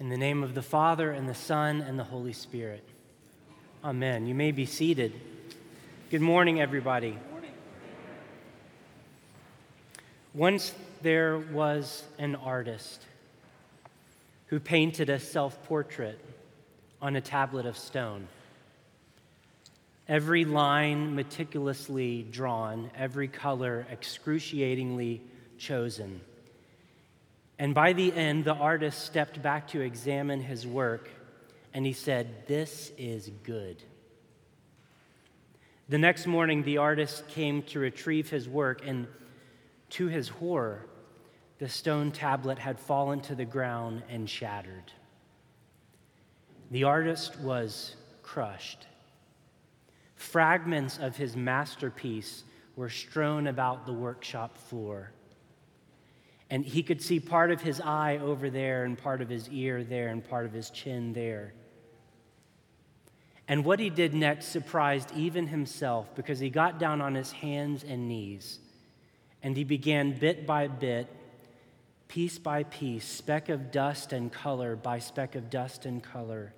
In the name of the Father, and the Son, and the Holy Spirit. Amen. You may be seated. Good morning, everybody. Once there was an artist who painted a self portrait on a tablet of stone. Every line meticulously drawn, every color excruciatingly chosen. And by the end, the artist stepped back to examine his work and he said, This is good. The next morning, the artist came to retrieve his work, and to his horror, the stone tablet had fallen to the ground and shattered. The artist was crushed. Fragments of his masterpiece were strewn about the workshop floor. And he could see part of his eye over there, and part of his ear there, and part of his chin there. And what he did next surprised even himself because he got down on his hands and knees and he began bit by bit, piece by piece, speck of dust and color by speck of dust and color,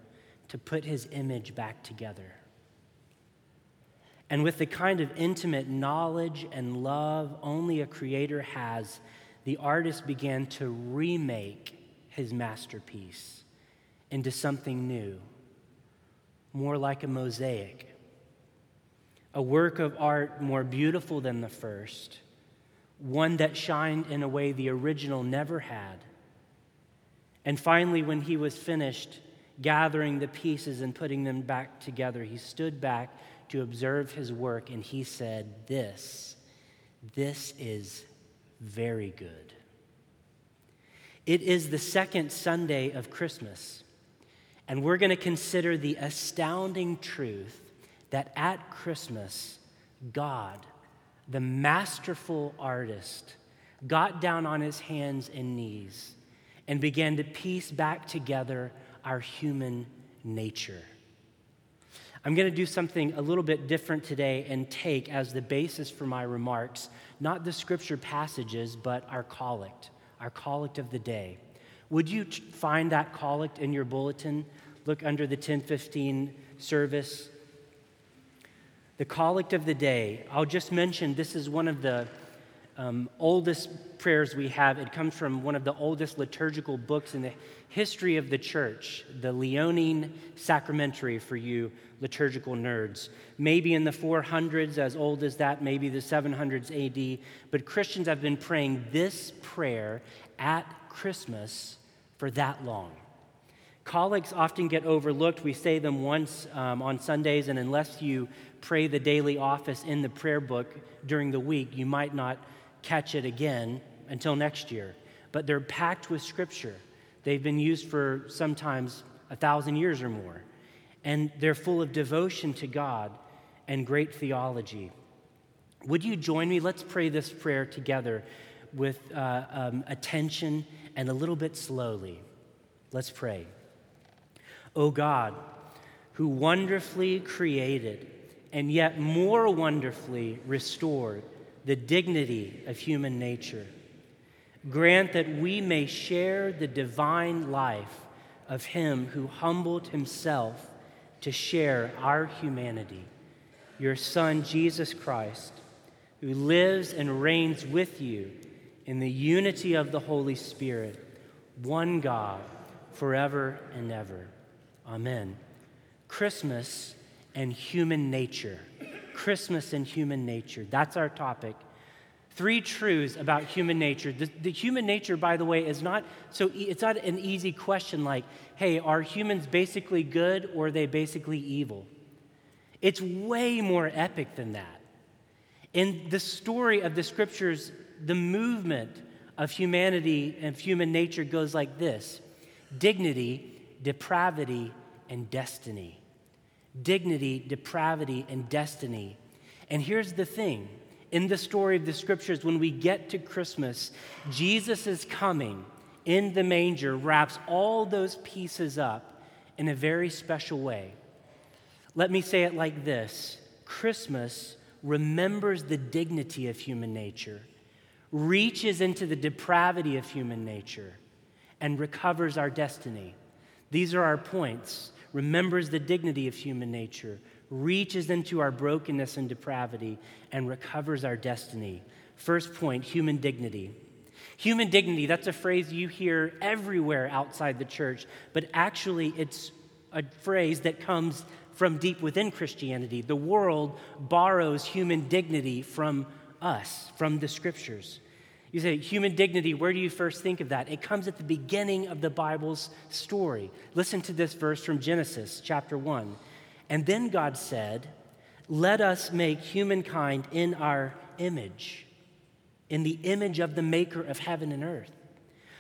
to put his image back together. And with the kind of intimate knowledge and love only a creator has, the artist began to remake his masterpiece into something new, more like a mosaic, a work of art more beautiful than the first, one that shined in a way the original never had. And finally, when he was finished gathering the pieces and putting them back together, he stood back to observe his work and he said, This, this is very good. It is the second Sunday of Christmas, and we're going to consider the astounding truth that at Christmas, God, the masterful artist, got down on his hands and knees and began to piece back together our human nature. I'm going to do something a little bit different today and take as the basis for my remarks not the scripture passages, but our collect, our collect of the day. Would you find that collect in your bulletin? Look under the 1015 service. The collect of the day. I'll just mention this is one of the um, oldest prayers we have. It comes from one of the oldest liturgical books in the history of the church, the Leonine Sacramentary for you liturgical nerds. Maybe in the 400s, as old as that, maybe the 700s AD, but Christians have been praying this prayer at Christmas for that long. Collects often get overlooked. We say them once um, on Sundays, and unless you pray the daily office in the prayer book during the week, you might not catch it again until next year. But they're packed with scripture. They've been used for sometimes a thousand years or more. And they're full of devotion to God and great theology. Would you join me? Let's pray this prayer together with uh, um, attention and a little bit slowly. Let's pray. O God, who wonderfully created and yet more wonderfully restored the dignity of human nature. Grant that we may share the divine life of Him who humbled Himself to share our humanity, your Son, Jesus Christ, who lives and reigns with you in the unity of the Holy Spirit, one God, forever and ever. Amen. Christmas and human nature. Christmas and human nature. That's our topic. Three truths about human nature. The, the, human nature, by the way, is not so. It's not an easy question like, "Hey, are humans basically good or are they basically evil?" It's way more epic than that. In the story of the scriptures, the movement of humanity and human nature goes like this: dignity, depravity, and destiny dignity, depravity, and destiny. And here's the thing in the story of the scriptures, when we get to Christmas, Jesus is coming in the manger, wraps all those pieces up in a very special way. Let me say it like this Christmas remembers the dignity of human nature, reaches into the depravity of human nature, and recovers our destiny. These are our points. Remembers the dignity of human nature, reaches into our brokenness and depravity, and recovers our destiny. First point human dignity. Human dignity, that's a phrase you hear everywhere outside the church, but actually it's a phrase that comes from deep within Christianity. The world borrows human dignity from us, from the scriptures. You say, human dignity, where do you first think of that? It comes at the beginning of the Bible's story. Listen to this verse from Genesis chapter 1. And then God said, Let us make humankind in our image, in the image of the maker of heaven and earth,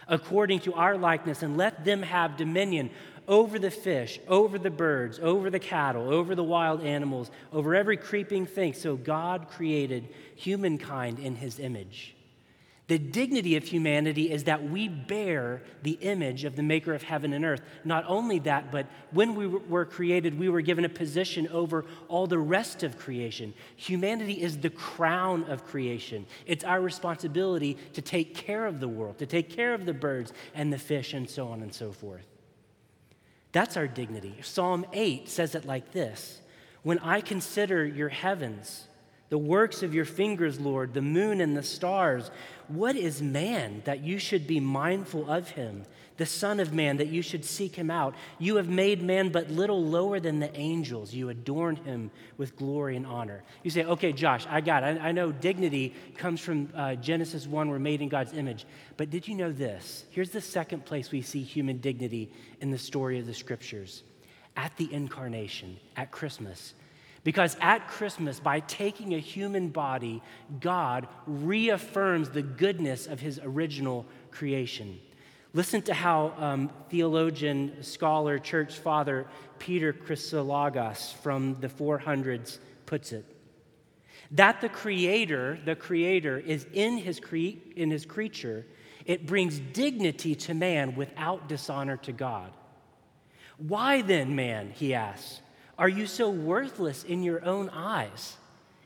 according to our likeness, and let them have dominion over the fish, over the birds, over the cattle, over the wild animals, over every creeping thing. So God created humankind in his image. The dignity of humanity is that we bear the image of the maker of heaven and earth. Not only that, but when we were created, we were given a position over all the rest of creation. Humanity is the crown of creation. It's our responsibility to take care of the world, to take care of the birds and the fish, and so on and so forth. That's our dignity. Psalm 8 says it like this When I consider your heavens, the works of your fingers, Lord, the moon and the stars. What is man that you should be mindful of him? The Son of Man that you should seek him out? You have made man but little lower than the angels. You adorn him with glory and honor. You say, okay, Josh, I got it. I, I know dignity comes from uh, Genesis 1, we're made in God's image. But did you know this? Here's the second place we see human dignity in the story of the scriptures at the incarnation, at Christmas. Because at Christmas, by taking a human body, God reaffirms the goodness of his original creation. Listen to how um, theologian, scholar, church father Peter Chrysologus from the 400s puts it. That the creator, the creator, is in his, cre- in his creature, it brings dignity to man without dishonor to God. Why then, man, he asks, are you so worthless in your own eyes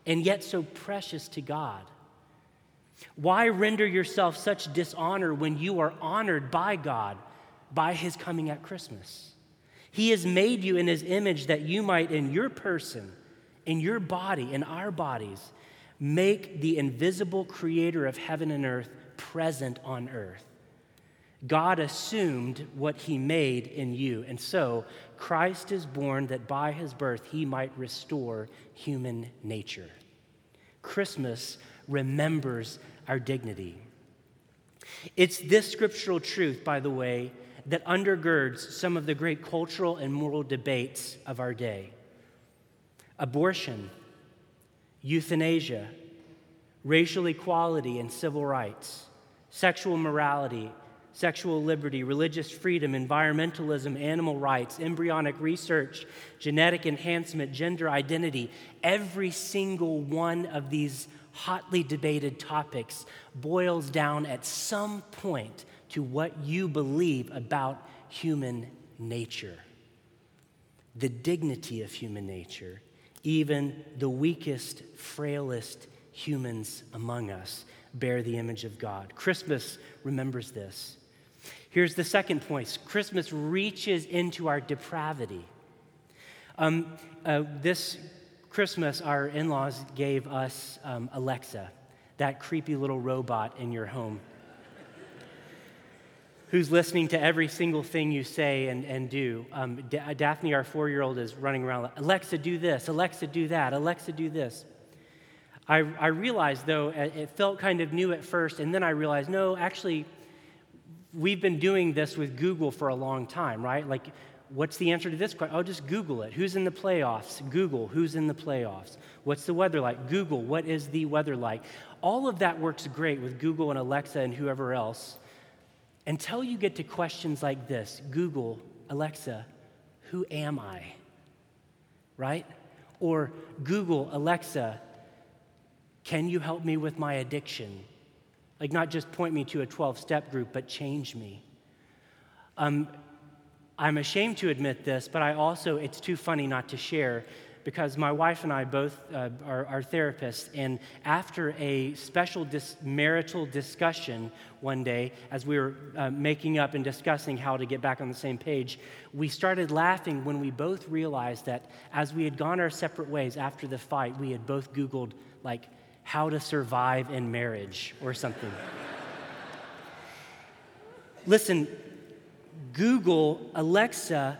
and yet so precious to God? Why render yourself such dishonor when you are honored by God by his coming at Christmas? He has made you in his image that you might, in your person, in your body, in our bodies, make the invisible creator of heaven and earth present on earth. God assumed what he made in you. And so Christ is born that by his birth he might restore human nature. Christmas remembers our dignity. It's this scriptural truth, by the way, that undergirds some of the great cultural and moral debates of our day abortion, euthanasia, racial equality and civil rights, sexual morality sexual liberty, religious freedom, environmentalism, animal rights, embryonic research, genetic enhancement, gender identity, every single one of these hotly debated topics boils down at some point to what you believe about human nature. The dignity of human nature, even the weakest, frailest humans among us bear the image of God. Christmas remembers this. Here's the second point Christmas reaches into our depravity. Um, uh, this Christmas, our in laws gave us um, Alexa, that creepy little robot in your home who's listening to every single thing you say and, and do. Um, D- Daphne, our four year old, is running around, Alexa, do this, Alexa, do that, Alexa, do this. I, I realized, though, it felt kind of new at first, and then I realized, no, actually, we've been doing this with Google for a long time, right? Like, what's the answer to this question? Oh, just Google it. Who's in the playoffs? Google, who's in the playoffs? What's the weather like? Google, what is the weather like? All of that works great with Google and Alexa and whoever else until you get to questions like this Google, Alexa, who am I? Right? Or Google, Alexa, can you help me with my addiction? Like, not just point me to a 12 step group, but change me. Um, I'm ashamed to admit this, but I also, it's too funny not to share. because my wife and I both uh, are, are, therapists, and after a special dis- marital discussion one day, as we were uh, making up and discussing how to get back on the same page, we started laughing when we both realized that as we had gone our separate ways after the fight, we had both Googled, like, how to survive in marriage or something. Listen, Google, Alexa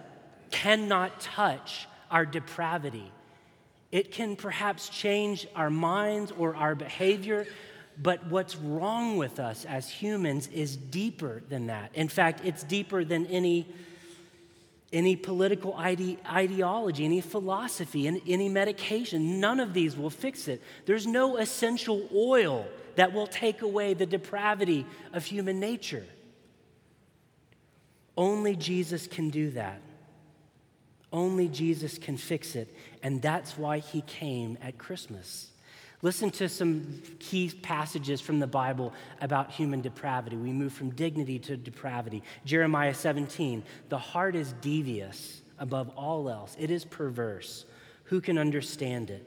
cannot touch our depravity. It can perhaps change our minds or our behavior, but what's wrong with us as humans is deeper than that. In fact, it's deeper than any, any political ide- ideology, any philosophy, any, any medication. None of these will fix it. There's no essential oil that will take away the depravity of human nature. Only Jesus can do that. Only Jesus can fix it. And that's why he came at Christmas. Listen to some key passages from the Bible about human depravity. We move from dignity to depravity. Jeremiah 17 The heart is devious above all else, it is perverse. Who can understand it?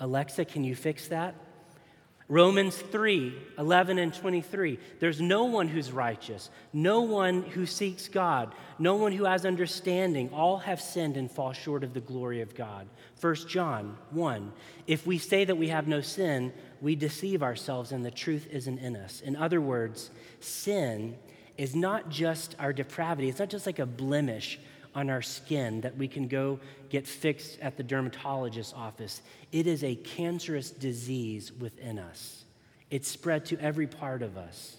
Alexa, can you fix that? Romans 3 11 and 23. There's no one who's righteous, no one who seeks God, no one who has understanding. All have sinned and fall short of the glory of God. 1 John 1. If we say that we have no sin, we deceive ourselves and the truth isn't in us. In other words, sin is not just our depravity, it's not just like a blemish on our skin that we can go get fixed at the dermatologist's office. It is a cancerous disease within us, it's spread to every part of us.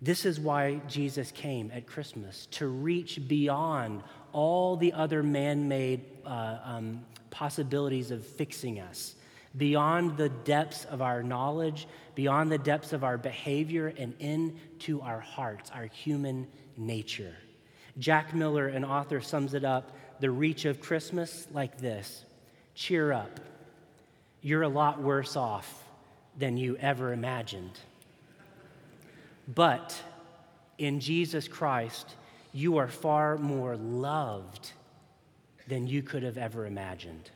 This is why Jesus came at Christmas to reach beyond all the other man made uh, um, possibilities of fixing us, beyond the depths of our knowledge, beyond the depths of our behavior, and into our hearts, our human nature. Jack Miller, an author, sums it up the reach of Christmas like this Cheer up. You're a lot worse off than you ever imagined. But in Jesus Christ, you are far more loved than you could have ever imagined.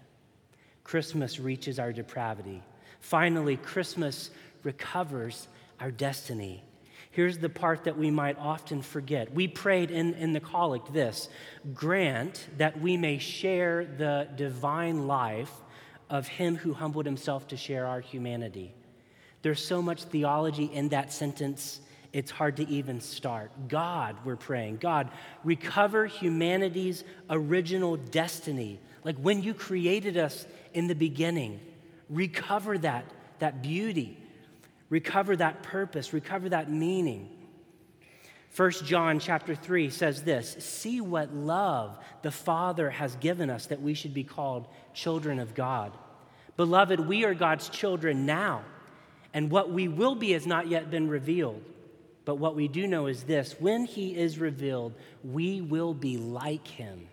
Christmas reaches our depravity. Finally, Christmas recovers our destiny. Here's the part that we might often forget. We prayed in, in the collect this grant that we may share the divine life of him who humbled himself to share our humanity. There's so much theology in that sentence, it's hard to even start. God, we're praying, God, recover humanity's original destiny. Like when you created us in the beginning, recover that, that beauty recover that purpose, recover that meaning. 1 John chapter 3 says this See what love the Father has given us that we should be called children of God. Beloved, we are God's children now, and what we will be has not yet been revealed. But what we do know is this when He is revealed, we will be like Him.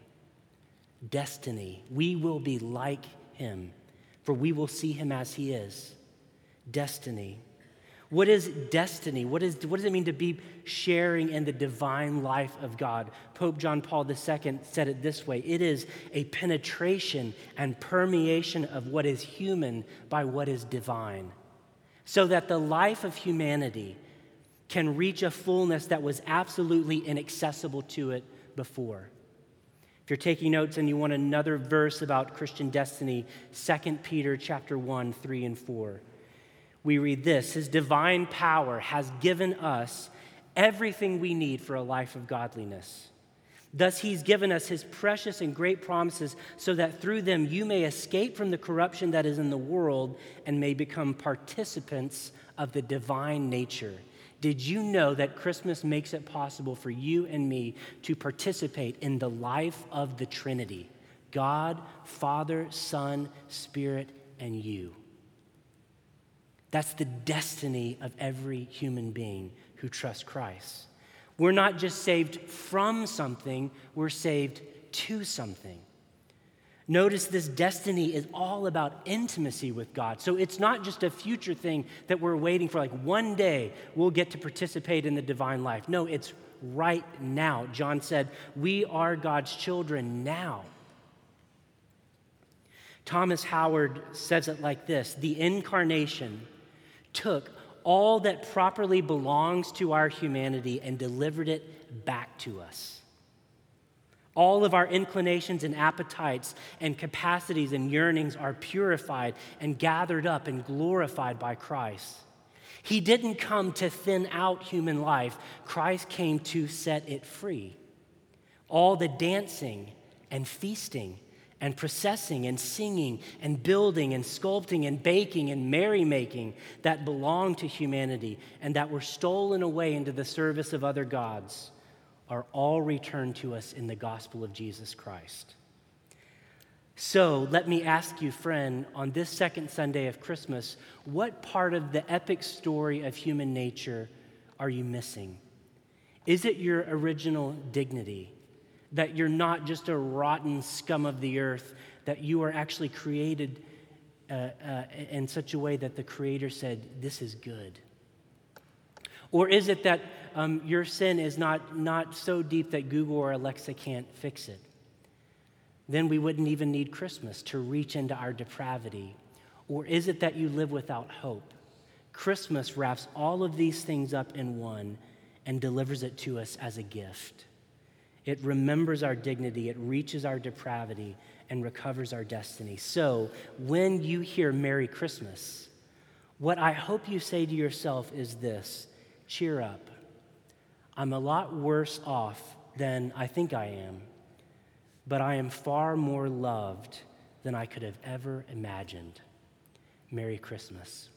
Destiny, we will be like Him, for we will see Him as He is. Destiny. What is destiny? What, is, what does it mean to be sharing in the divine life of God? Pope John Paul II said it this way it is a penetration and permeation of what is human by what is divine, so that the life of humanity can reach a fullness that was absolutely inaccessible to it before. You're taking notes and you want another verse about Christian destiny, 2 Peter chapter 1, 3 and 4 we read this His divine power has given us everything we need for a life of godliness. Thus, He's given us His precious and great promises so that through them you may escape from the corruption that is in the world and may become participants of the divine nature. Did you know that Christmas makes it possible for you and me to participate in the life of the Trinity God, Father, Son, Spirit, and you? That's the destiny of every human being who trusts Christ. We're not just saved from something, we're saved to something. Notice this destiny is all about intimacy with God. So it's not just a future thing that we're waiting for, like one day we'll get to participate in the divine life. No, it's right now. John said, We are God's children now. Thomas Howard says it like this The incarnation took all that properly belongs to our humanity and delivered it back to us. All of our inclinations and appetites and capacities and yearnings are purified and gathered up and glorified by Christ. He didn't come to thin out human life, Christ came to set it free. All the dancing and feasting and processing and singing and building and sculpting and baking and merrymaking that belonged to humanity and that were stolen away into the service of other gods are all returned to us in the gospel of Jesus Christ. So let me ask you, friend, on this second Sunday of Christmas, what part of the epic story of human nature are you missing? Is it your original dignity? That you're not just a rotten scum of the earth, that you are actually created uh, uh, in such a way that the Creator said, This is good? Or is it that um, your sin is not, not so deep that Google or Alexa can't fix it? Then we wouldn't even need Christmas to reach into our depravity. Or is it that you live without hope? Christmas wraps all of these things up in one and delivers it to us as a gift. It remembers our dignity, it reaches our depravity, and recovers our destiny. So, when you hear Merry Christmas, what I hope you say to yourself is this cheer up. I'm a lot worse off than I think I am, but I am far more loved than I could have ever imagined. Merry Christmas.